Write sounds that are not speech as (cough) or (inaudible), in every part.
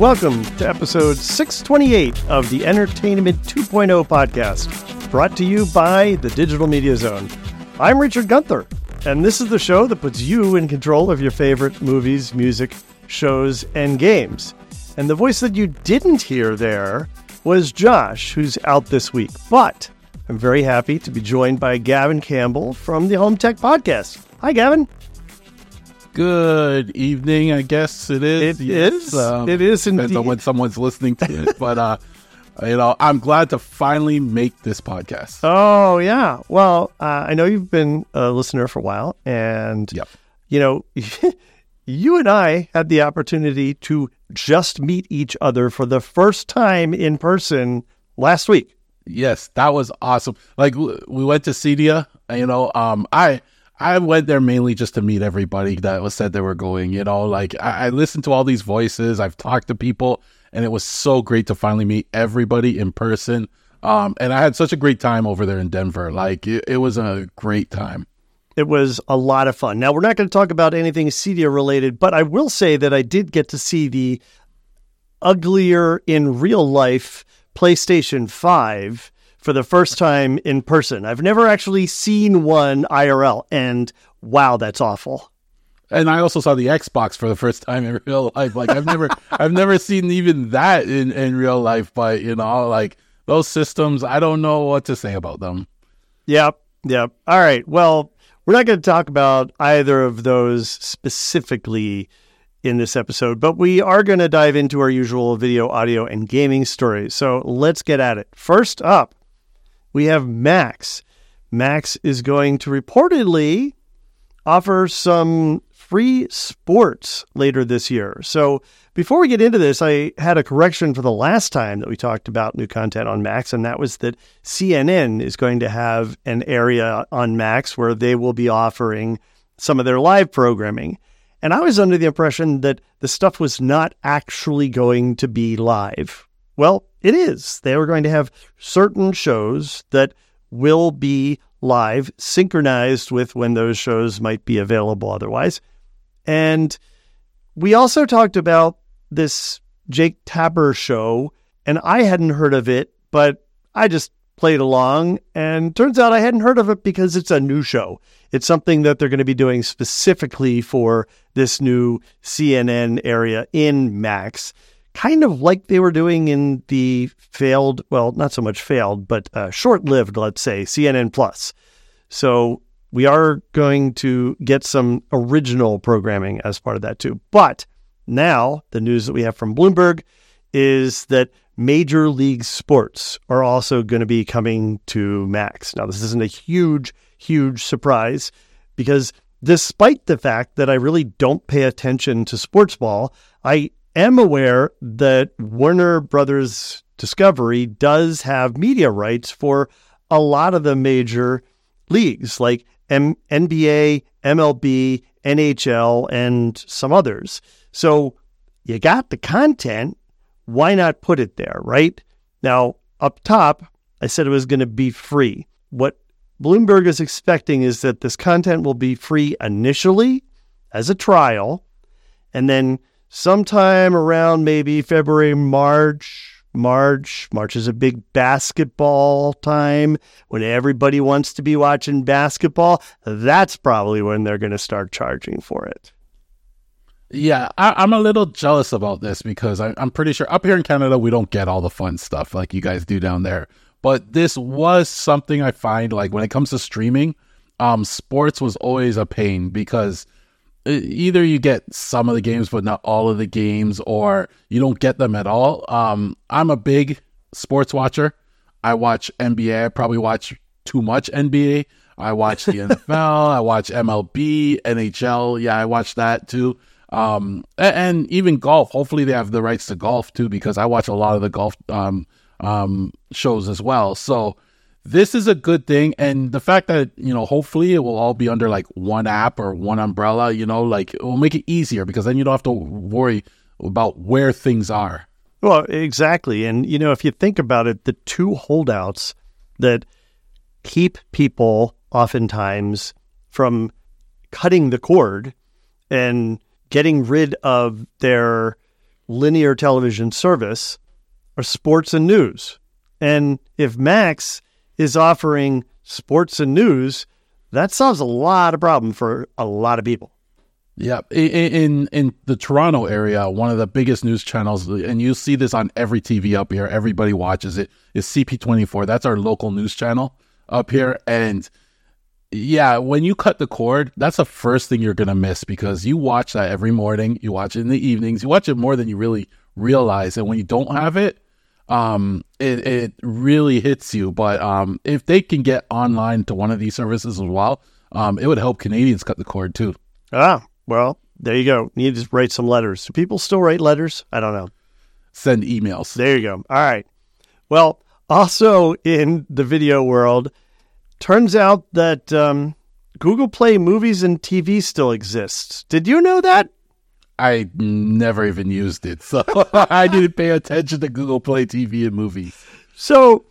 Welcome to episode 628 of the Entertainment 2.0 podcast, brought to you by the Digital Media Zone. I'm Richard Gunther, and this is the show that puts you in control of your favorite movies, music, shows, and games. And the voice that you didn't hear there was Josh, who's out this week. But I'm very happy to be joined by Gavin Campbell from the Home Tech Podcast. Hi, Gavin. Good evening, I guess it is. It is. Um, it is depends on when someone's listening to it, but uh, (laughs) you know, I'm glad to finally make this podcast. Oh yeah. Well, uh, I know you've been a listener for a while, and yep. you know, (laughs) you and I had the opportunity to just meet each other for the first time in person last week. Yes, that was awesome. Like we went to Cedia, you know, um, I I went there mainly just to meet everybody that was said they were going. You know, like I, I listened to all these voices. I've talked to people, and it was so great to finally meet everybody in person. Um, and I had such a great time over there in Denver. Like it, it was a great time. It was a lot of fun. Now we're not going to talk about anything Cedia related, but I will say that I did get to see the uglier in real life PlayStation Five for the first time in person. I've never actually seen one IRL, and wow, that's awful. And I also saw the Xbox for the first time in real life. Like I've never, (laughs) I've never seen even that in in real life. But you know, like those systems, I don't know what to say about them. Yep, yep. All right. Well, we're not going to talk about either of those specifically in this episode, but we are going to dive into our usual video, audio, and gaming stories. So let's get at it. First up, we have Max. Max is going to reportedly offer some free sports later this year. So before we get into this, I had a correction for the last time that we talked about new content on Max, and that was that CNN is going to have an area on Max where they will be offering some of their live programming. And I was under the impression that the stuff was not actually going to be live. Well, it is. They are going to have certain shows that will be live, synchronized with when those shows might be available otherwise. And we also talked about this Jake Tapper show, and I hadn't heard of it, but I just played along. And turns out I hadn't heard of it because it's a new show. It's something that they're going to be doing specifically for this new CNN area in Max kind of like they were doing in the failed, well, not so much failed, but uh, short lived, let's say, CNN Plus. So we are going to get some original programming as part of that too. But now the news that we have from Bloomberg is that Major League Sports are also going to be coming to Max. Now, this isn't a huge, huge surprise because despite the fact that I really don't pay attention to sports ball, I am aware that Warner Brothers Discovery does have media rights for a lot of the major leagues like M- NBA, MLB, NHL, and some others. So you got the content. Why not put it there, right? Now, up top, I said it was going to be free. What Bloomberg is expecting is that this content will be free initially as a trial, and then sometime around maybe February, March. March. March is a big basketball time when everybody wants to be watching basketball. That's probably when they're going to start charging for it. Yeah, I, am a little jealous about this because I, I'm pretty sure up here in Canada, we don't get all the fun stuff like you guys do down there. But this was something I find like when it comes to streaming, um, sports was always a pain because either you get some of the games but not all of the games or you don't get them at all. Um, i'm a big sports watcher. I watch nba i probably watch too much nba i watch the (laughs) nfl i watch mlb nhl yeah i watch that too. Um, and, and, even golf. Hopefully they have the rights to golf too because i watch a lot of the golf um, um shows as well. So this is a good thing. And the fact that you know hopefully it will all be under like one app or one umbrella you know like it will make it easier because then you don't have to worry about where things are. Well exactly. And you know if you think about it the two holdouts that keep people oftentimes from cutting the cord and getting rid of their linear television service are sports and news. And if Max is offering sports and news, that solves a lot of problem for a lot of people. Yeah, in, in in the Toronto area, one of the biggest news channels, and you see this on every TV up here. Everybody watches it. Is CP24? That's our local news channel up here, and yeah, when you cut the cord, that's the first thing you're gonna miss because you watch that every morning. You watch it in the evenings. You watch it more than you really realize, and when you don't have it, um, it it really hits you. But um, if they can get online to one of these services as well, um, it would help Canadians cut the cord too. Ah, well, there you go. You need to write some letters. Do people still write letters? I don't know. Send emails. There you go. All right. Well, also in the video world, turns out that um, Google Play Movies and TV still exists. Did you know that? I never even used it, so (laughs) I didn't pay attention to Google Play TV and movies. So,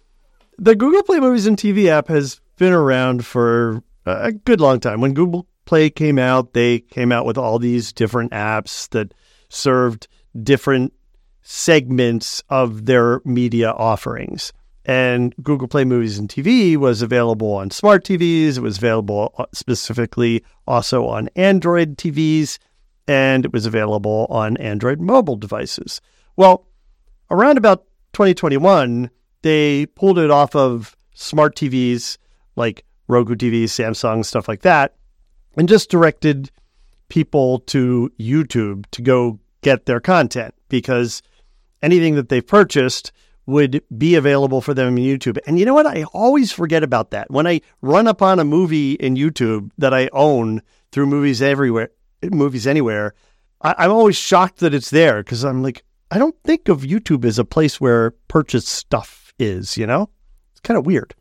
the Google Play Movies and TV app has been around for a good long time. When Google Play came out, they came out with all these different apps that served different segments of their media offerings. And Google Play Movies and TV was available on smart TVs. It was available uh, specifically also on Android TVs and it was available on Android mobile devices. Well, around about 2021, they pulled it off of smart TVs like Roku TVs, Samsung, stuff like that, and just directed people to YouTube to go get their content because anything that they've purchased would be available for them in YouTube. And you know what? I always forget about that. When I run upon a movie in YouTube that I own through movies everywhere, movies anywhere, I, am always shocked that it's there because I'm like, I don't think of YouTube as a place where purchased stuff is, you know? It's kind of weird.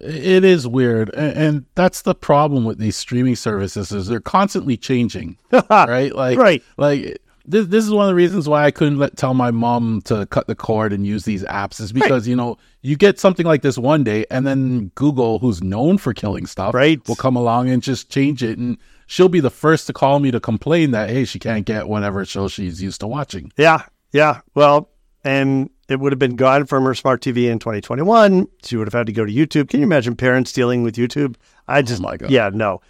It is weird. And, and that's the problem with these streaming services is they're constantly changing. (laughs) right? Like right. like this, this is one of the reasons why I couldn't let tell my mom to cut the cord and use these apps is because right. you know you get something like this one day and then Google, who's known for killing stuff, right. will come along and just change it and she'll be the first to call me to complain that hey she can't get whatever show she's used to watching. Yeah, yeah. Well, and it would have been gone from her smart TV in 2021. She would have had to go to YouTube. Can you imagine parents dealing with YouTube? I oh just, oh yeah, no.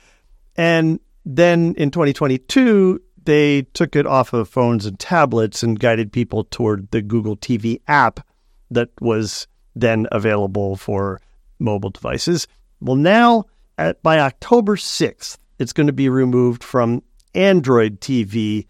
And then in 2022, they took it off of phones and tablets and guided people toward the Google TV app that was then available for mobile devices. Well, now at, by October 6th, it's going to be removed from Android TV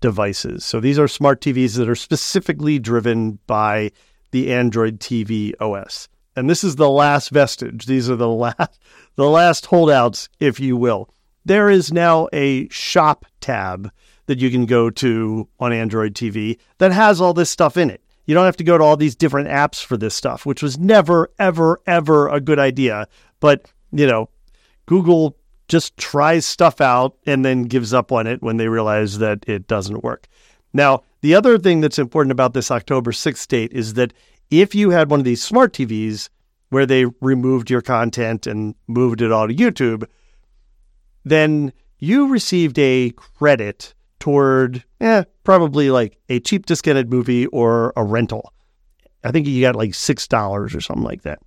devices. So these are smart TVs that are specifically driven by the Android TV OS. And this is the last vestige. These are the last the last holdouts, if you will. There is now a shop tab that you can go to on Android TV that has all this stuff in it. You don't have to go to all these different apps for this stuff, which was never, ever, ever a good idea. But, you know, Google just tries stuff out and then gives up on it when they realize that it doesn't work. Now, the other thing that's important about this October 6th date is that if you had one of these smart TVs where they removed your content and moved it all to YouTube, then you received a credit toward, eh, probably like a cheap discounted movie or a rental. I think you got like $6 or something like that.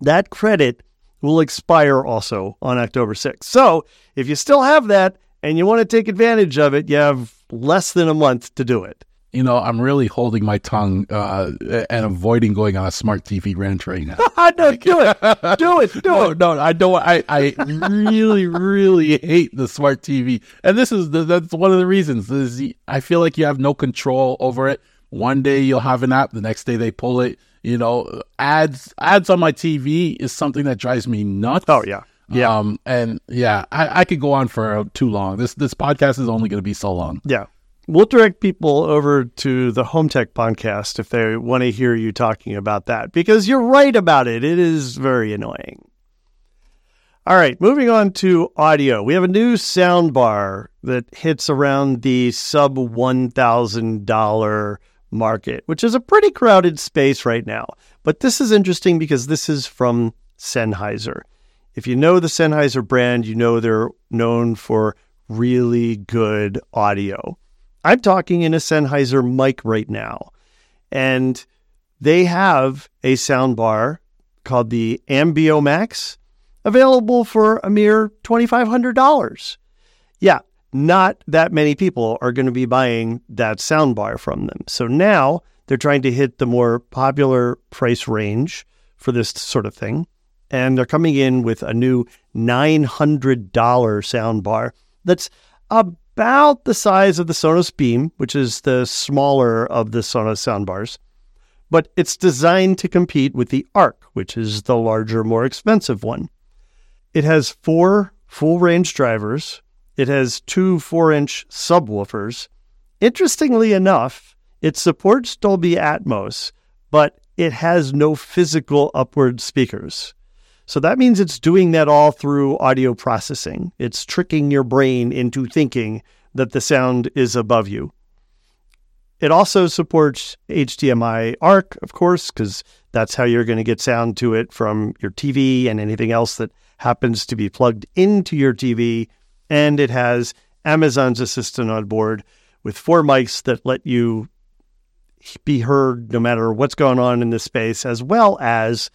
That credit will expire also on October 6th. So if you still have that and you want to take advantage of it, you have less than a month to do it. You know, I'm really holding my tongue uh, and avoiding going on a smart TV rant right now. (laughs) no, do it, do it, (laughs) do it. no, it. No, I don't. I, I really, really hate the smart TV, and this is the, that's one of the reasons. Is I feel like you have no control over it. One day you'll have an app, the next day they pull it. You know, ads ads on my TV is something that drives me nuts. Oh yeah. Yeah. Um, and yeah, I, I could go on for too long. This this podcast is only going to be so long. Yeah. We'll direct people over to the Home Tech podcast if they want to hear you talking about that because you're right about it. It is very annoying. All right, moving on to audio. We have a new sound bar that hits around the sub $1,000 market, which is a pretty crowded space right now. But this is interesting because this is from Sennheiser. If you know the Sennheiser brand, you know they're known for really good audio. I'm talking in a Sennheiser mic right now, and they have a soundbar called the Ambeo Max available for a mere $2,500. Yeah, not that many people are going to be buying that soundbar from them. So now they're trying to hit the more popular price range for this sort of thing. And they're coming in with a new $900 soundbar that's about the size of the Sonos Beam, which is the smaller of the Sonos soundbars. But it's designed to compete with the Arc, which is the larger, more expensive one. It has four full range drivers. It has two four inch subwoofers. Interestingly enough, it supports Dolby Atmos, but it has no physical upward speakers. So that means it's doing that all through audio processing. It's tricking your brain into thinking that the sound is above you. It also supports HDMI ARC, of course, because that's how you're going to get sound to it from your TV and anything else that happens to be plugged into your TV. And it has Amazon's Assistant on board with four mics that let you be heard no matter what's going on in the space, as well as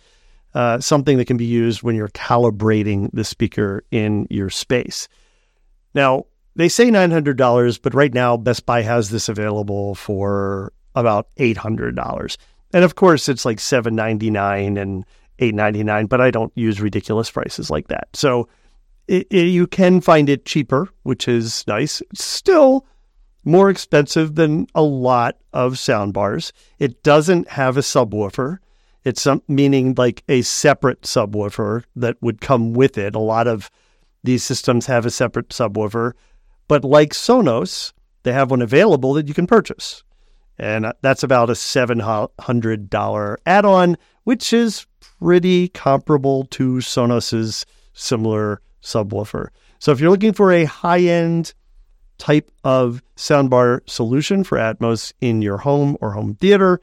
uh, something that can be used when you're calibrating the speaker in your space. Now, they say $900, but right now Best Buy has this available for about $800. And of course, it's like 799 and 899, but I don't use ridiculous prices like that. So it, it, you can find it cheaper, which is nice. It's still more expensive than a lot of soundbars. It doesn't have a subwoofer. It's some, meaning like a separate subwoofer that would come with it. A lot of these systems have a separate subwoofer, but like Sonos, they have one available that you can purchase. And that's about a $700 add on, which is pretty comparable to Sonos's similar subwoofer. So if you're looking for a high end type of soundbar solution for Atmos in your home or home theater,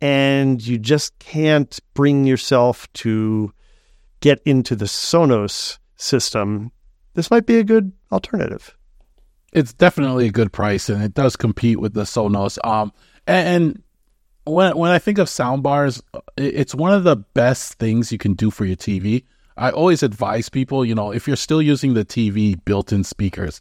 and you just can't bring yourself to get into the Sonos system, this might be a good alternative. It's definitely a good price, and it does compete with the Sonos. Um, and, when when I think of soundbars, it's one of the best things you can do for your TV. I always advise people, you know, if you're still using the TV built-in speakers,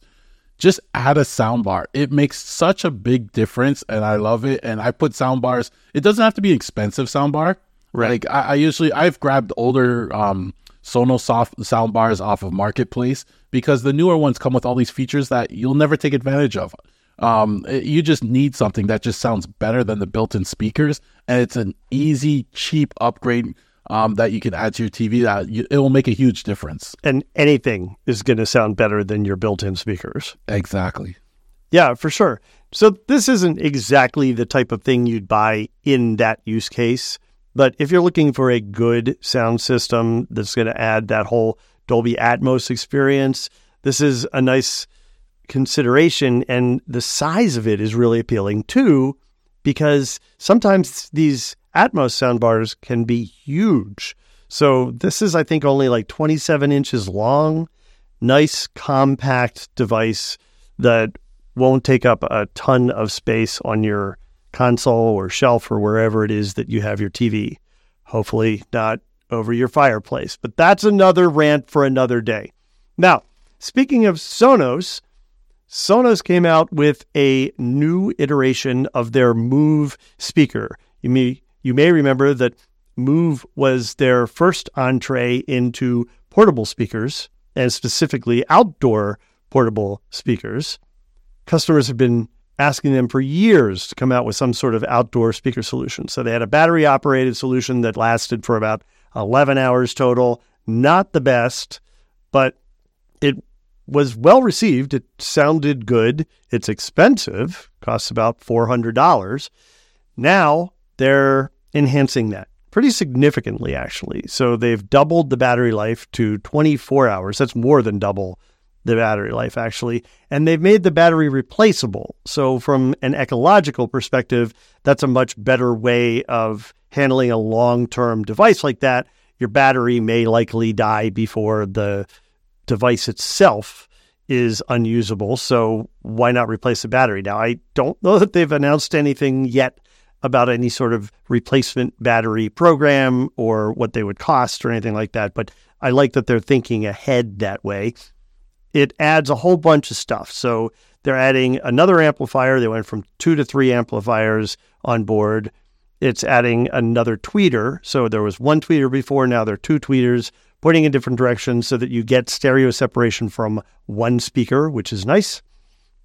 just add a soundbar. It makes such a big difference, and I love it. And I put soundbars. It doesn't have to be an expensive soundbar. Right. Like I, I usually I've grabbed older um, Sonos soft soundbars off of Marketplace because the newer ones come with all these features that you'll never take advantage of. Um, it, you just need something that just sounds better than the built-in speakers, and it's an easy, cheap upgrade um, that you can add to your TV that you, it will make a huge difference. And anything is going to sound better than your built in speakers. Exactly. Yeah, for sure. So this isn't exactly the type of thing you'd buy in that use case. But if you're looking for a good sound system that's going to add that whole Dolby Atmos experience, this is a nice consideration. And the size of it is really appealing too, because sometimes these Atmos soundbars can be huge. So this is, I think, only like 27 inches long. Nice, compact device that won't take up a ton of space on your console or shelf or wherever it is that you have your TV. Hopefully, not over your fireplace. But that's another rant for another day. Now, speaking of Sonos, Sonos came out with a new iteration of their Move speaker. You may you may remember that Move was their first entree into portable speakers and specifically outdoor portable speakers. Customers have been asking them for years to come out with some sort of outdoor speaker solution. So they had a battery operated solution that lasted for about 11 hours total. Not the best, but it was well received. It sounded good. It's expensive, costs about $400. Now they're enhancing that pretty significantly, actually. So they've doubled the battery life to 24 hours. That's more than double the battery life, actually. And they've made the battery replaceable. So, from an ecological perspective, that's a much better way of handling a long term device like that. Your battery may likely die before the device itself is unusable. So why not replace the battery? Now, I don't know that they've announced anything yet about any sort of replacement battery program or what they would cost or anything like that, but I like that they're thinking ahead that way. It adds a whole bunch of stuff. So they're adding another amplifier. They went from two to three amplifiers on board. It's adding another tweeter. So there was one tweeter before, now there are two tweeters pointing in different directions so that you get stereo separation from one speaker, which is nice.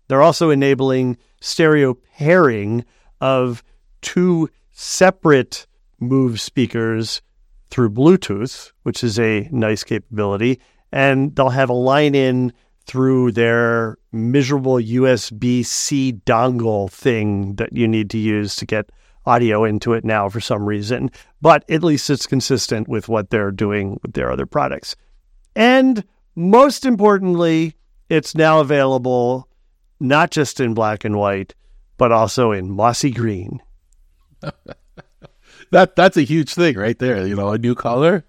They're also enabling stereo pairing of two separate move speakers through Bluetooth, which is a nice capability. And they'll have a line in through their miserable USB C dongle thing that you need to use to get audio into it now for some reason. But at least it's consistent with what they're doing with their other products. And most importantly, it's now available not just in black and white, but also in mossy green. (laughs) that that's a huge thing right there. You know, a new color.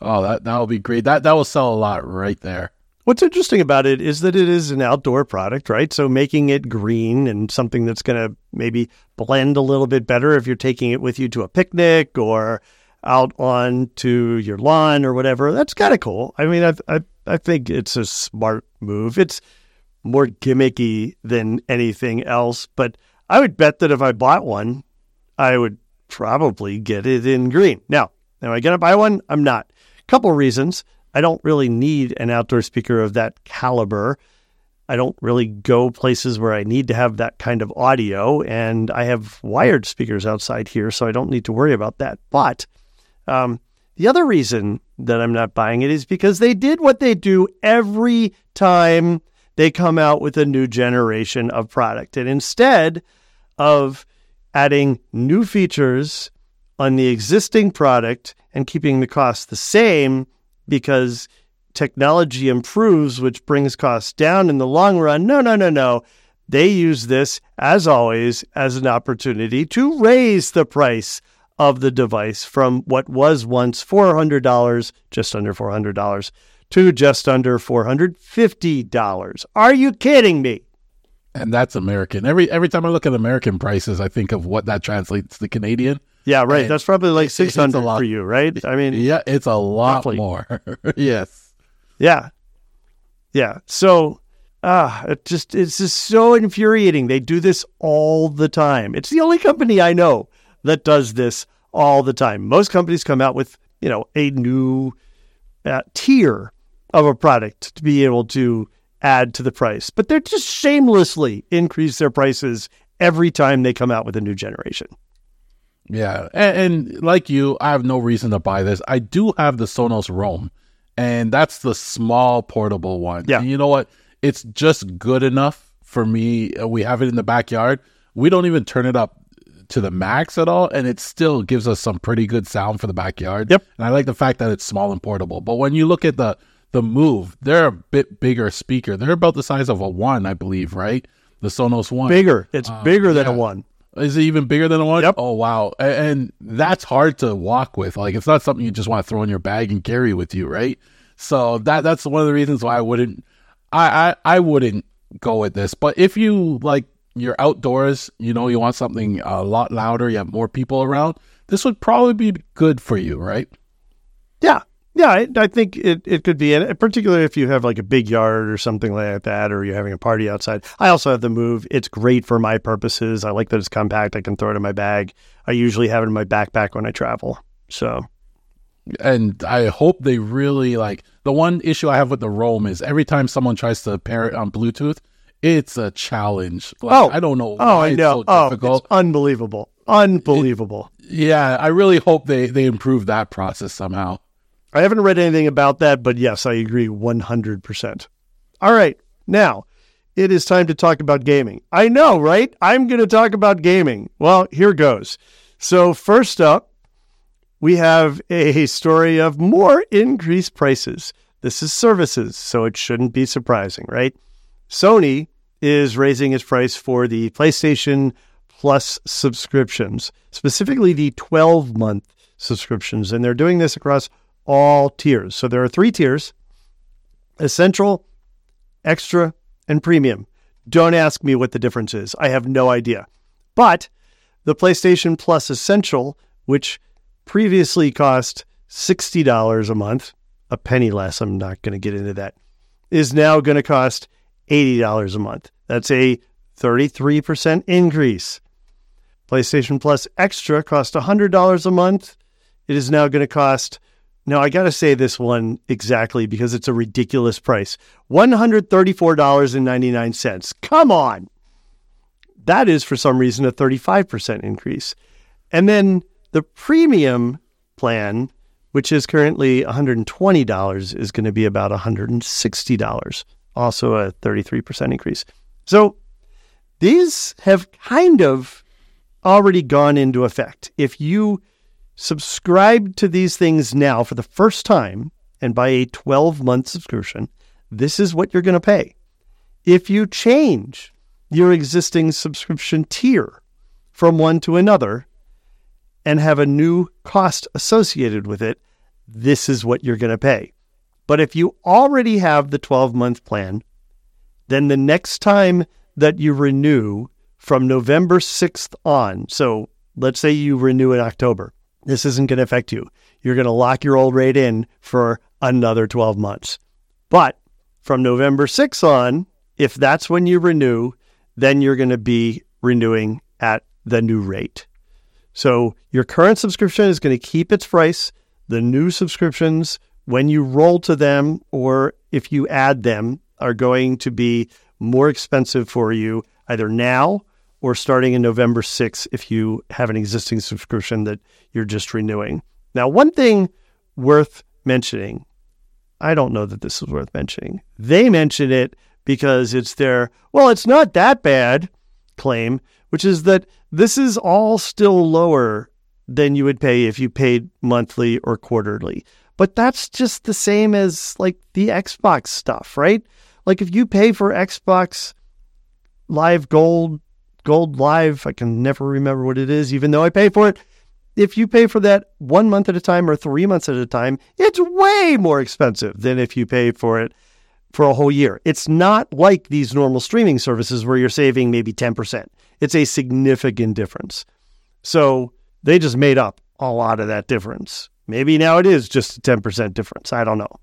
Oh, that that will be great. That that will sell a lot right there. What's interesting about it is that it is an outdoor product, right? So making it green and something that's going to maybe blend a little bit better if you're taking it with you to a picnic or out on to your lawn or whatever. That's kind of cool. I mean, I, I I think it's a smart move. It's more gimmicky than anything else, but I would bet that if I bought one, I would probably get it in green. Now, am I going to buy one? I'm not. Couple reasons. I don't really need an outdoor speaker of that caliber. I don't really go places where I need to have that kind of audio, and I have wired speakers outside here, so I don't need to worry about that. But um, the other reason that I'm not buying it is because they did what they do every time they come out with a new generation of product. And instead of adding new features on the existing product and keeping the cost the same because technology improves, which brings costs down in the long run. No, no, no, no. They use this, as always, as an opportunity to raise the price of the device from what was once $400, just under $400, to just under $450. Are you kidding me? And that's American. Every every time I look at American prices, I think of what that translates to Canadian. Yeah, right. And that's probably like six hundred for you, right? I mean, yeah, it's a lot roughly. more. (laughs) yes. Yeah. Yeah. So, ah, it just it's just so infuriating. They do this all the time. It's the only company I know that does this all the time. Most companies come out with you know a new uh, tier of a product to be able to add to the price, but they're just shamelessly increase their prices every time they come out with a new generation. Yeah, and, and, like you, I have no reason to buy this. I do have the Sonos Roam, and that's the small portable one. Yeah, and you know what? It's just good enough for me. Uh, we have it in the backyard. We don't even turn it up to the max at all, and it still gives us some pretty good sound for the backyard. Yep, and I like the fact that it's small and portable. But when you look at the the Move, they're a bit bigger speaker. They're about the size of a one, I believe, right? The Sonos One. Bigger. It's uh, bigger than yeah. a one. Is it even bigger than a one? Yep. Oh wow. And, that's hard to walk with. Like it's not something you just want to throw in your bag and carry with you, right? So that that's one of the reasons why I wouldn't I, I, I wouldn't go with this. But if you like you're outdoors, you know, you want something a lot louder, you have more people around, this would probably be good for you, right? Yeah. Yeah, I, I, think it, it could be, and particularly if you have like a big yard or something like that, or you're having a party outside. I also have the Move. It's great for my purposes. I like that it's compact. I can throw it in my bag. I usually have it in my backpack when I travel. So, and I hope they really like the one issue I have with the Roam is every time someone tries to pair it on Bluetooth, it's a challenge. Like, oh, I don't know. Oh, I know. So oh, it's unbelievable, unbelievable. It, yeah, I really hope they they improve that process somehow. I haven't read anything about that, but yes, I agree 100%. All right. Now, it is time to talk about gaming. I know, right? I'm going to talk about gaming. Well, here goes. So, first up, we have a story of more increased prices. This is services, so it shouldn't be surprising, right? Sony is raising its price for the PlayStation Plus subscriptions, specifically the 12 month subscriptions. And they're doing this across all tiers. So there are three tiers essential, extra, and Premium. Don't ask me what the difference is. I have no idea. But the PlayStation Plus Essential, which previously cost $60 a month, a penny less, I'm not going to get into that, is now going to cost $80 a month. That's a 33% increase. PlayStation Plus Extra cost $100 a month. It is now going to cost, now I got to say this one exactly because it's a ridiculous price $134.99. Come on. That is, for some reason, a 35% increase. And then the premium plan, which is currently $120, is going to be about $160, also a 33% increase. So these have kind of already gone into effect. If you subscribe to these things now for the first time and buy a 12 month subscription, this is what you're going to pay. If you change your existing subscription tier from one to another and have a new cost associated with it, this is what you're going to pay. But if you already have the 12 month plan, then the next time that you renew from November 6th on, so let's say you renew in October, this isn't going to affect you. You're going to lock your old rate in for another 12 months. But from November 6th on, if that's when you renew, then you're going to be renewing at the new rate. So your current subscription is going to keep its price. The new subscriptions, when you roll to them or if you add them, are going to be more expensive for you either now or starting in November 6th if you have an existing subscription that you're just renewing. Now, one thing worth mentioning, I don't know that this is worth mentioning. They mention it because it's their, well, it's not that bad claim, which is that this is all still lower than you would pay if you paid monthly or quarterly. But that's just the same as like the Xbox stuff, right? Like if you pay for Xbox Live Gold, Gold Live, I can never remember what it is, even though I pay for it. If you pay for that one month at a time or three months at a time, it's way more expensive than if you pay for it for a whole year. It's not like these normal streaming services where you're saving maybe 10%. It's a significant difference. So they just made up a lot of that difference. Maybe now it is just a 10% difference. I don't know.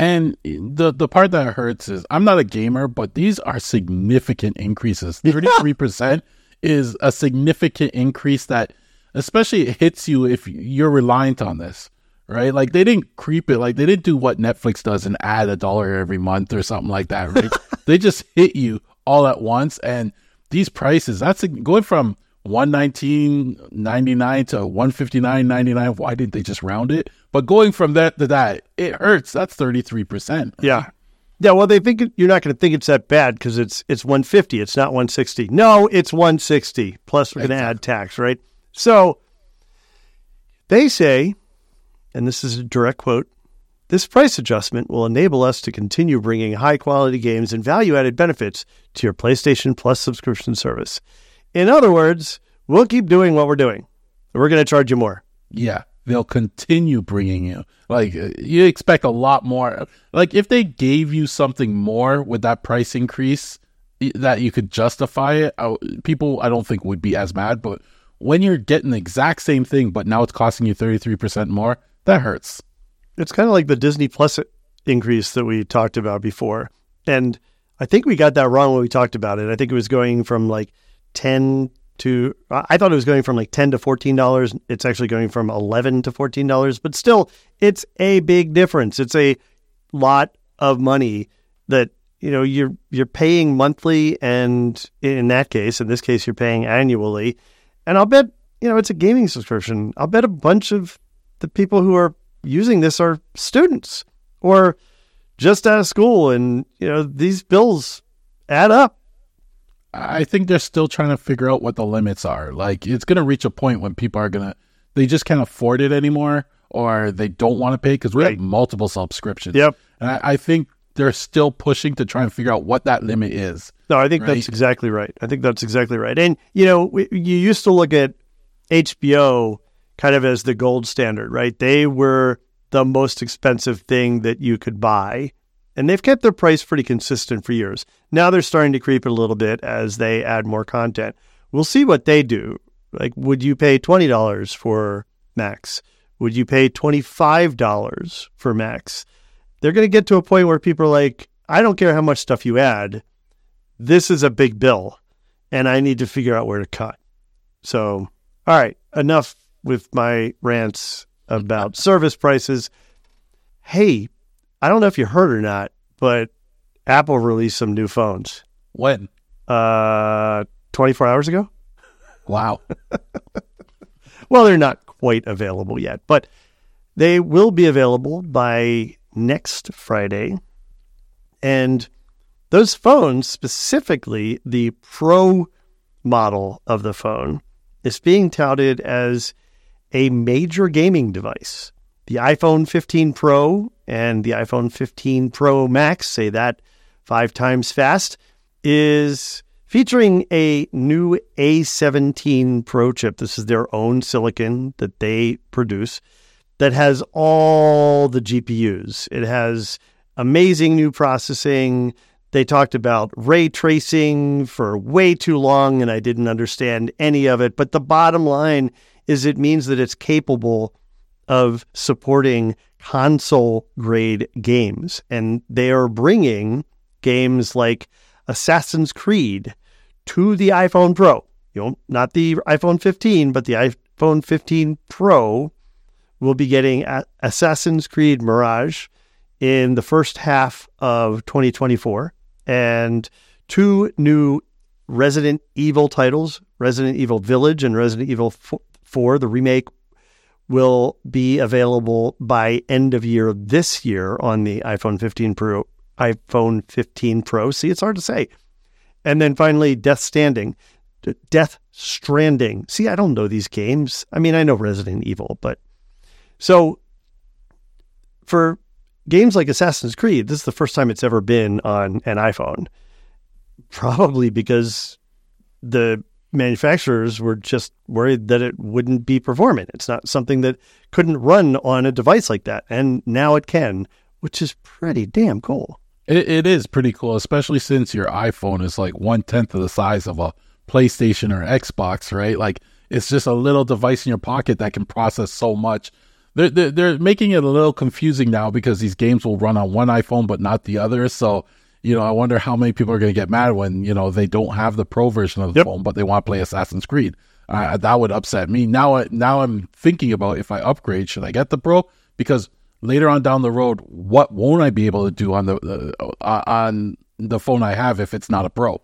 And the the part that hurts is I'm not a gamer, but these are significant increases. Thirty three percent is a significant increase that, especially hits you if you're reliant on this, right? Like they didn't creep it, like they didn't do what Netflix does and add a dollar every month or something like that, right? (laughs) they just hit you all at once, and these prices that's going from 119.99 to 159.99 why didn't they just round it but going from that to that it hurts. That's 33% yeah. Yeah well they think you're not going to think it's that bad because it's it's 150 it's not 160 no it's 160 plus we're going to add tax right? So they say and this is a direct quote this price adjustment will enable us to continue bringing high quality games and value added benefits to your PlayStation Plus subscription service. In other words, we'll keep doing what we're doing. We're going to charge you more. Yeah. They'll continue bringing you. Like, uh, you expect a lot more. Like, if they gave you something more with that price increase that you could justify it, people I don't think would be as mad. But when you're getting the exact same thing, but now it's costing you 33% more, that hurts. It's kind of like the Disney Plus increase that we talked about before. And I think we got that wrong when we talked about it. I think it was going from like 10 to I thought it was going from like 10 to 14 dollars. It's actually going from 11 to 14 dollars but still it's a big difference. It's a lot of money that you know you're you're paying monthly and in that case in this case you're paying annually. And I'll bet you know it's a gaming subscription. I'll bet a bunch of the people who are using this are students or just out of school. And you know these bills add up I think they're still trying to figure out what the limits are. Like it's going to reach a point when people are going to they just can't afford it anymore or they don't want to pay because we right. have multiple subscriptions. Yep. And I, I, think they're still pushing to try and figure out what that limit is. No, I think right? that's exactly right. I think that's exactly right. And you know, we, you used to look at HBO kind of as the gold standard, right? They were the most expensive thing that you could buy And they've kept their price pretty consistent for years. Now they're starting to creep it a little bit as they add more content. We'll see what they do. Like, would you pay $20 for Max? Would you pay $25 for Max? They're going to get to a point where people are like, I don't care how much stuff you add. This is a big bill, and I need to figure out where to cut. So, all right, enough with my rants about service prices. Hey, I don't know if you heard or not, but Apple released some new phones. When? Uh, 24 hours ago? Wow. (laughs) well, they're not quite available yet, but they will be available by next Friday. And those phones, specifically the Pro model of the phone, is being touted as a major gaming device. The iPhone 15 Pro and the iPhone 15 Pro Max, say that five times fast, is featuring a new A17 Pro chip. This is their own silicon that they produce that has all the GPUs. It has amazing new processing. They talked about ray tracing for way too long, and I didn't understand any of it. But the bottom line is it means that it's capable of supporting console grade games. And they are bringing games like Assassin's Creed to the iPhone Pro. You know, not the iPhone 15, but the iPhone 15 Pro will be getting Assassin's Creed Mirage in the first half of 2024 and two new Resident Evil titles, Resident Evil Village and Resident Evil 4, the remake will be available by end of year this year on the iPhone 15 Pro, iPhone 15 Pro. See, it's hard to say. And then finally, Death Standing, Death Stranding. See, I don't know these games. I mean, I know Resident Evil, but so for games like Assassin's Creed, this is the first time it's ever been on an iPhone. Probably because the manufacturers were just worried that it wouldn't be performant. It's not something that couldn't run on a device like that. And now it can, which is pretty damn cool. It, it is pretty cool, especially since your iPhone is like one tenth of the size of a PlayStation or Xbox, right? Like it's just a little device in your pocket that can process so much. They're, they're, they're making it a little confusing now because these games will run on one iPhone but not the other. So you know, I wonder how many people are going to get mad when you know they don't have the pro version of the yep. phone, but they want to play Assassin's Creed. Uh, that would upset me. Now, now I'm thinking about if I upgrade, should I get the pro? Because later on down the road, what won't I be able to do on the uh, on the phone I have if it's not a pro?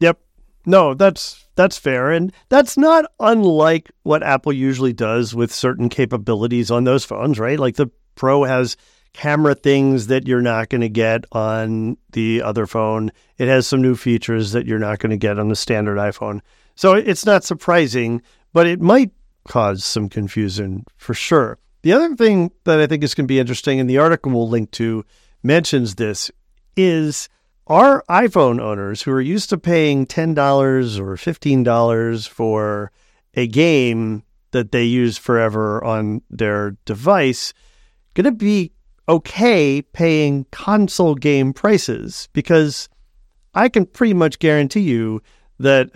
Yep. No, that's that's fair, and that's not unlike what Apple usually does with certain capabilities on those phones, right? Like the Pro has camera things that you're not going to get on the other phone. It has some new features that you're not going to get on the standard iPhone. So it's not surprising, but it might cause some confusion for sure. The other thing that I think is going to be interesting, and the article we'll link to mentions this, is our iPhone owners who are used to paying $10 or $15 for a game that they use forever on their device going to be okay paying console game prices because I can pretty much guarantee you that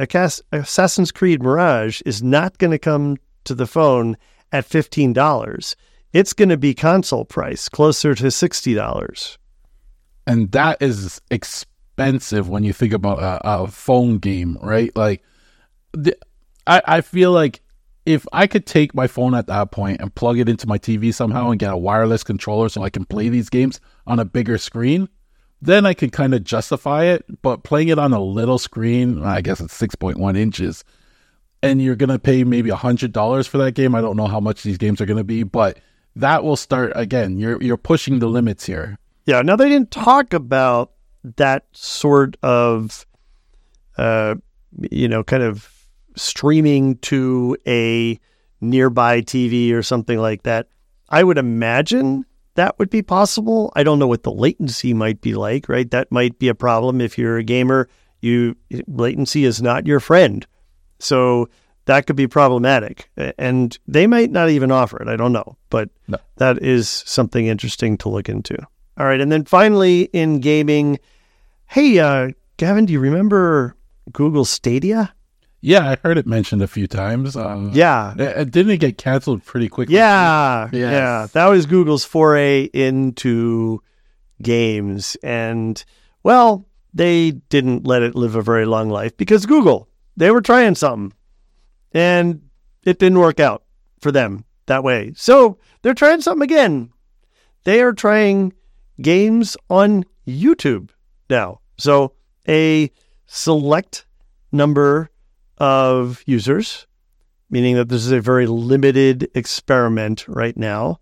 Assassin's Creed Mirage is not going to come to the phone at $15. It's going to be console price closer to $60. And that is expensive when you think about a, a phone game, right? Like, the, I, I feel like if I could take my phone at that point and plug it into my TV somehow and get a wireless controller so I can play these games on a bigger screen, then I can kind of justify it. But playing it on a little screen, I guess it's 6.1 inches, and you're going to pay maybe $100 for that game. I don't know how much these games are going to be, but that will start again. You're, you're pushing the limits here. Yeah. Now, they didn't talk about that sort of, uh, you know, kind of streaming to a nearby TV or something like that, I would imagine that would be possible. I don't know what the latency might be like, right? That might be a problem if you're a gamer. You latency is not your friend. So that could be problematic. And they might not even offer it. I don't know. But no. that is something interesting to look into. All right. And then finally in gaming, hey, uh, Gavin, do you remember Google Stadia? Yeah, I heard it mentioned a few times. Um, Yeah. uh, didn't it get canceled pretty quickly? Yeah. Yes. Yeah. That was Google's foray into games. And, well, they didn't let it live a very long life because Google, they were trying something and it didn't work out for them that way. So they're trying something again. They are trying games on YouTube now. So a select number of users, meaning that this is a very limited experiment right now,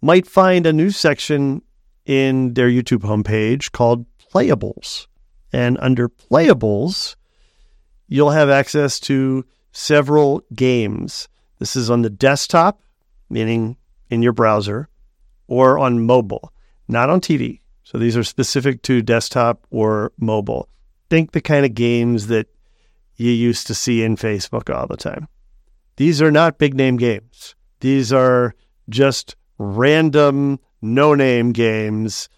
might find a new section in their YouTube homepage called Playables. And under Playables, you'll have access to several games. This is on the desktop, meaning in your browser, or on mobile, not on TV. So these are specific to desktop or mobile. Think the kind of games that you used to see in Facebook all the time. These are not big name games. These are just random, no name games.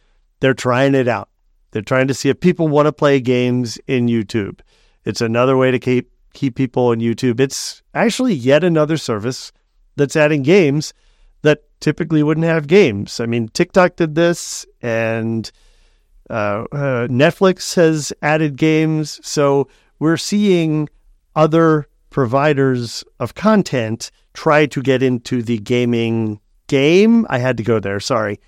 They're trying it out. They're trying to see if people want to play games in YouTube. It's another way to keep keep people on YouTube. It's actually yet another service that's adding games that typically wouldn't have games. I mean, TikTok did this, and uh, uh, Netflix has added games. So we're seeing other providers of content try to get into the gaming game. I had to go there. Sorry.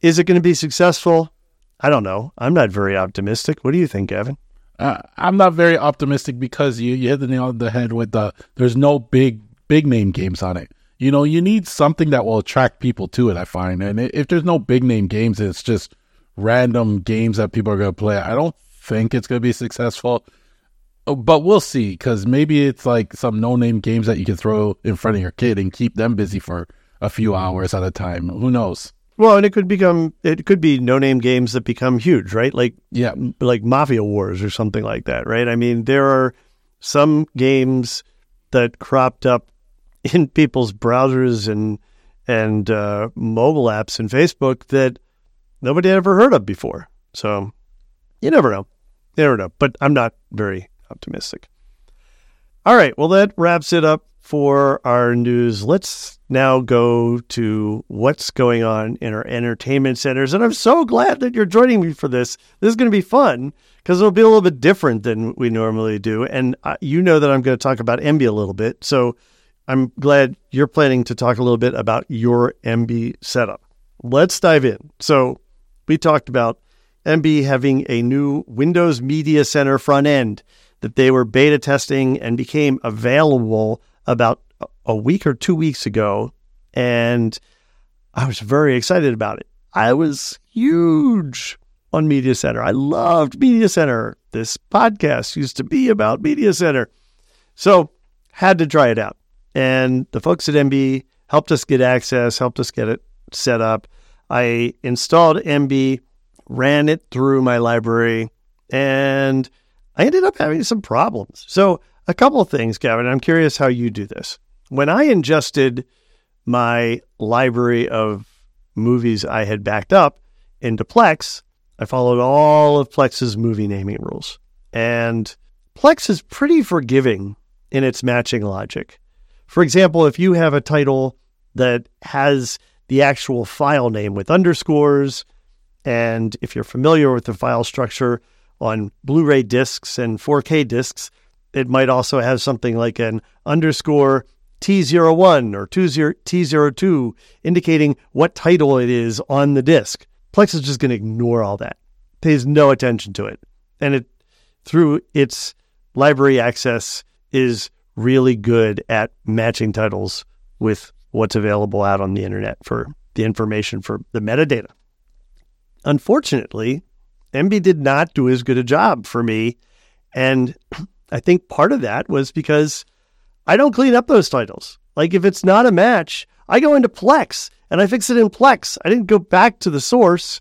Is it going to be successful? I don't know. I'm not very optimistic. What do you think, Evan? Uh, I'm not very optimistic because you, you hit the nail on the head with the there's no big big name games on it. You know, you need something that will attract people to it. I find, and if there's no big name games, it's just random games that people are going to play. I don't think it's going to be successful, but we'll see. Because maybe it's like some no name games that you can throw in front of your kid and keep them busy for a few hours at a time. Who knows? Well, and it could become it could be no name games that become huge, right? Like Yeah, like Mafia Wars or something like that, right? I mean, there are some games that cropped up (laughs) in people's browsers and and uh, mobile apps and Facebook that nobody had ever heard of before. So you never know, you never know. But I'm not very optimistic. All right, well that wraps it up for our news. Let's now go to what's going on in our entertainment centers. And I'm so glad that you're joining me for this. This is going to be fun because it'll be a little bit different than we normally do. And uh, you know that I'm going to talk about Emby a little bit. So I'm glad you're planning to talk a little bit about your Emby setup. Let's dive in. So we talked about Emby having a new Windows Media Center front end that they were beta testing and became available about a week or two weeks ago. And I was very excited about it. I was huge on Media Center. I loved Media Center. This podcast used to be about Media Center. So had to try it out. And the folks at Emby helped us get access, helped us get it set up. I installed Emby, ran it through my library, and I ended up having some problems. So, a couple of things, Gavin. I'm curious how you do this. When I ingested my library of movies I had backed up into Plex, I followed all of Plex's movie naming rules. And Plex is pretty forgiving in its matching logic. For example, if you have a title that has the actual file name with underscores, and if you're familiar with the file structure on Blu ray discs and 4K discs, it might also have something like an underscore T01 or 20 T02 indicating what title it is on the disc. Plex is just going to ignore all that, pays no attention to it. And it, through its library access, is really good at matching titles with what's available out on the internet for the information for the metadata. Unfortunately, Emby did not do as good a job for me. And I think part of that was because I don't clean up those titles. Like if it's not a match, I go into Plex and I fix it in Plex. I didn't go back to the source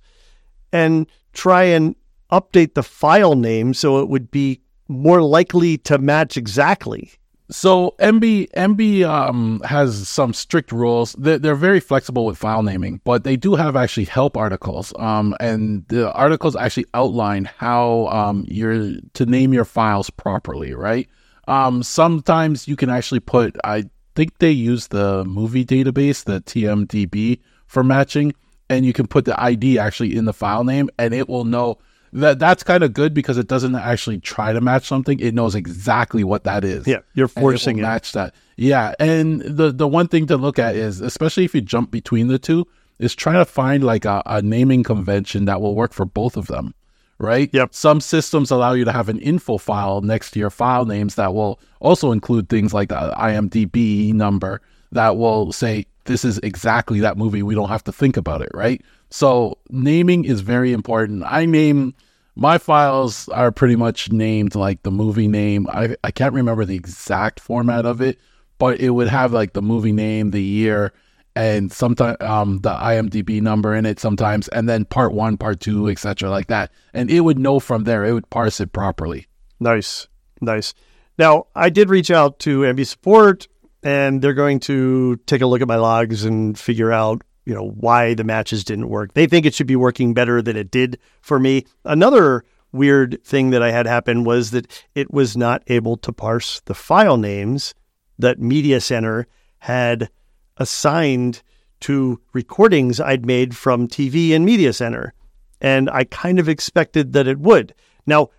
and try and update the file name so it would be more likely to match exactly. So Emby Emby um, has some strict rules. They're, they're, very flexible with file naming, but they do have actually help articles. Um, and the articles actually outline how um, you're to name your files properly, right? Um, sometimes you can actually put. I think they use the movie database, the TMDB, for matching, and you can put the ID actually in the file name, and it will know that that's kind of good because it doesn't actually try to match something. It knows exactly what that is. Yeah, you're forcing it, it. match that. Yeah, and the the one thing to look at is, especially if you jump between the two, is trying to find like a, a naming convention that will work for both of them. Right. Yep. Some systems allow you to have an info file next to your file names that will also include things like the IMDb number that will say this is exactly that movie. We don't have to think about it. Right. So naming is very important. I name my files are pretty much named like the movie name. I, I can't remember the exact format of it, but it would have like the movie name, the year, and sometimes um, the IMDb number in it sometimes, and then part one, part two, etc., like that. And it would know from there. It would parse it properly. Nice, nice. Now I did reach out to Emby support, and they're going to take a look at my logs and figure out you know why the matches didn't work. They think it should be working better than it did for me. Another weird thing that I had happen was that it was not able to parse the file names that Media Center had assigned to recordings I'd made from TV and Media Center. And I kind of expected that it would. Now,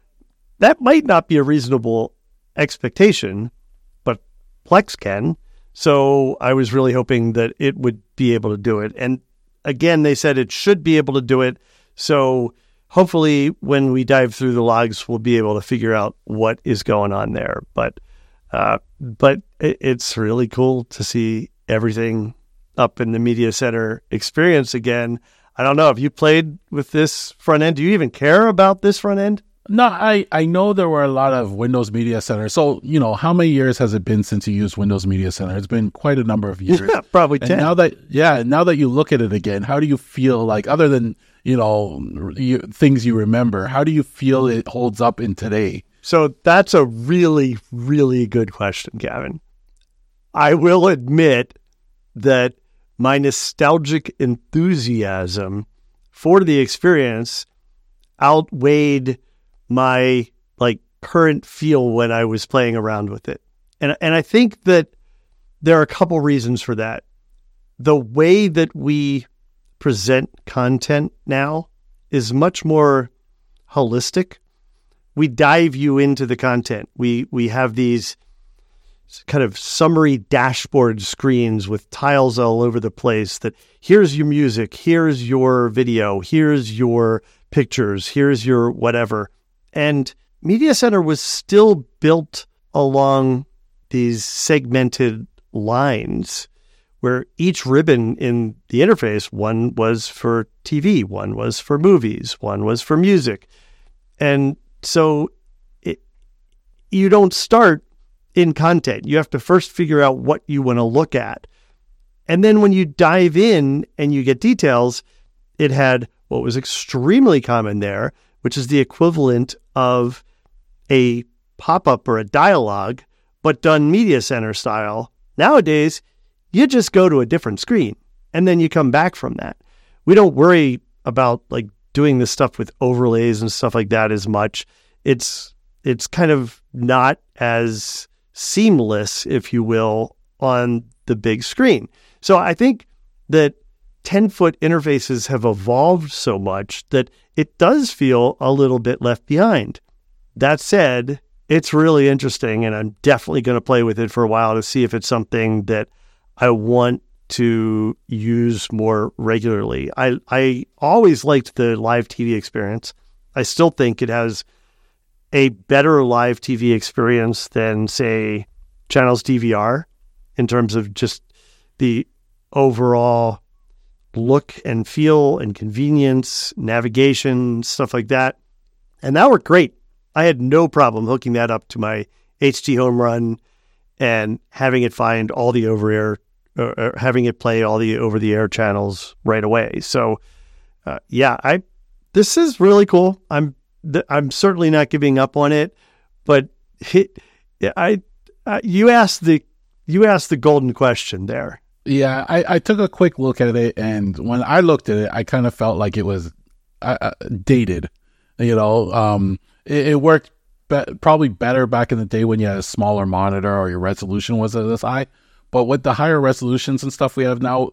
that might not be a reasonable expectation, but Plex can. So I was really hoping that it would be able to do it. And again, they said it should be able to do it. So hopefully, when we dive through the logs, we'll be able to figure out what is going on there. But uh, but it, it's really cool to see everything up in the media center experience again. I don't know if you played with this front end. Do you even care about this front end? No, I, I know there were a lot of Windows Media Center. So, you know, how many years has it been since you used Windows Media Center? It's been quite a number of years. (laughs) Yeah, probably 10. And now that, yeah, now that you look at it again, how do you feel like, other than, you know, you, things you remember, how do you feel it holds up in today? So that's a really, really good question, Gavin. I will admit that my nostalgic enthusiasm for the experience outweighed my like current feel when I was playing around with it. And and I think that there are a couple reasons for that. The way that we present content now is much more holistic. We dive you into the content. We we have these kind of summary dashboard screens with tiles all over the place that here's your music, here's your video, here's your pictures, here's your whatever. And Media Center was still built along these segmented lines where each ribbon in the interface, one was for TV, one was for movies, one was for music. And so it, you don't start in content. You have to first figure out what you want to look at. And then when you dive in and you get details, it had what was extremely common there which is the equivalent of a pop up or a dialogue, but done media center style. Nowadays, you just go to a different screen and then you come back from that. We don't worry about like doing this stuff with overlays and stuff like that as much. It's it's kind of not as seamless, if you will, on the big screen. So I think that 10 foot interfaces have evolved so much that it does feel a little bit left behind. That said, it's really interesting, and I'm definitely going to play with it for a while to see if it's something that I want to use more regularly. I, I always liked the live TV experience. I still think it has a better live TV experience than, say, Channels DVR in terms of just the overall look and feel and convenience, navigation, stuff like that. And that worked great. I had no problem hooking that up to my HDHomeRun and having it find all the over air, or, having it play all the over the air channels right away. So, uh, yeah, I this is really cool. I'm I'm certainly not giving up on it, but (laughs) it, I you asked the you asked the golden question there. Yeah, I, I took a quick look at it, and when I looked at it, I kind of felt like it was uh, uh dated. You know, um, it, it worked be- probably better back in the day when you had a smaller monitor or your resolution wasn't this high. But with the higher resolutions and stuff we have now,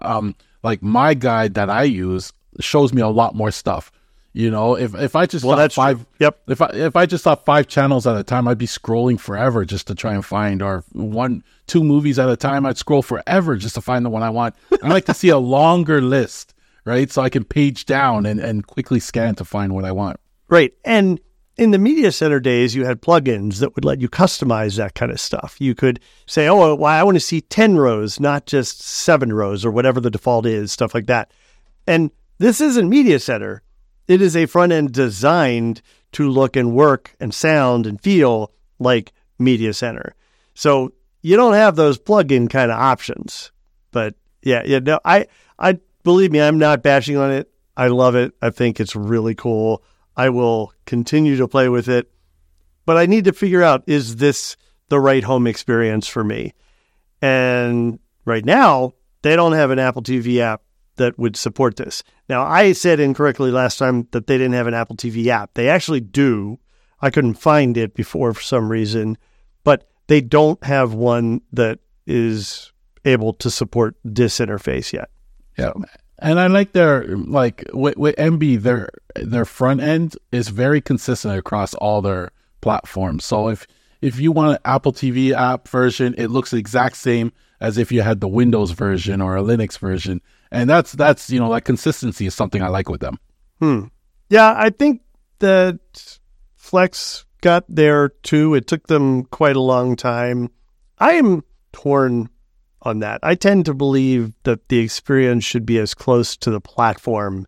um, like my guide that I use shows me a lot more stuff. You know, if if I just well, that's five, true. yep. If I if I just saw five channels at a time, I'd be scrolling forever just to try and find, or one two movies at a time, I'd scroll forever just to find the one I want. I like to see a (laughs) longer list, right? So I can page down and and quickly scan to find what I want. Right, and in the media center days, you had plugins that would let you customize that kind of stuff. You could say, "Oh, well, I want to see ten rows, not just seven rows, or whatever the default is," stuff like that. And this isn't media center it is a front end designed to look and work and sound and feel like Media Center. So you don't have those plug-in kind of options. But yeah, yeah, no, I, I believe me, I'm not bashing on it. I love it. I think it's really cool. I will continue to play with it, but I need to figure out is this the right home experience for me? And right now, they don't have an Apple TV app that would support this. Now, I said incorrectly last time that they didn't have an Apple TV app. They actually do. I couldn't find it before for some reason, but they don't have one that is able to support this interface yet. Yeah. And I like their like with, with Emby their their front end is very consistent across all their platforms. So if if you want an Apple TV app version, it looks the exact same as if you had the Windows version or a Linux version and that's that's you know that consistency is something I like with them. Hmm. Yeah, I think that Plex got there too. It took them quite a long time. I am torn on that. I tend to believe that the experience should be as close to the platform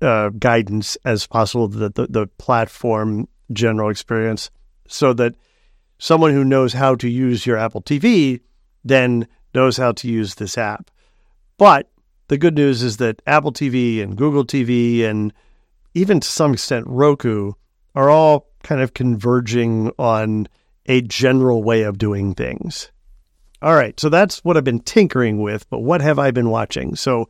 uh, guidance as possible, the, the, the platform general experience, so that someone who knows how to use your Apple TV then knows how to use this app. But the good news is that Apple TV and Google TV and even to some extent Roku are all kind of converging on a general way of doing things. All right, so that's what I've been tinkering with, but what have I been watching? So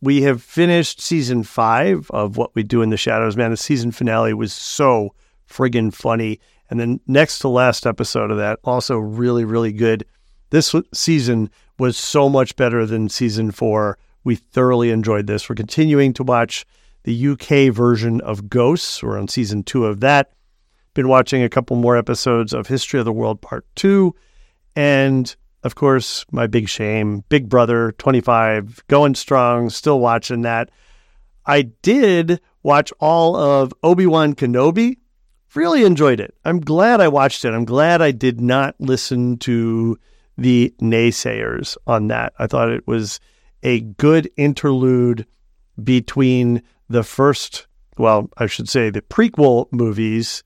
we have finished season five of What We Do in the Shadows. Man, the season finale was so friggin' funny. And then next to last episode of that, also really, really good. This season was so much better than season four. We thoroughly enjoyed this. We're continuing to watch the UK version of Ghosts. We're on season two of that. Been watching a couple more episodes of History of the World Part Two. And of course, my big shame, Big Brother 25, going strong, still watching that. I did watch all of Obi Wan Kenobi. Really enjoyed it. I'm glad I watched it. I'm glad I did not listen to the naysayers on that. I thought it was a good interlude between the first, well, I should say the prequel movies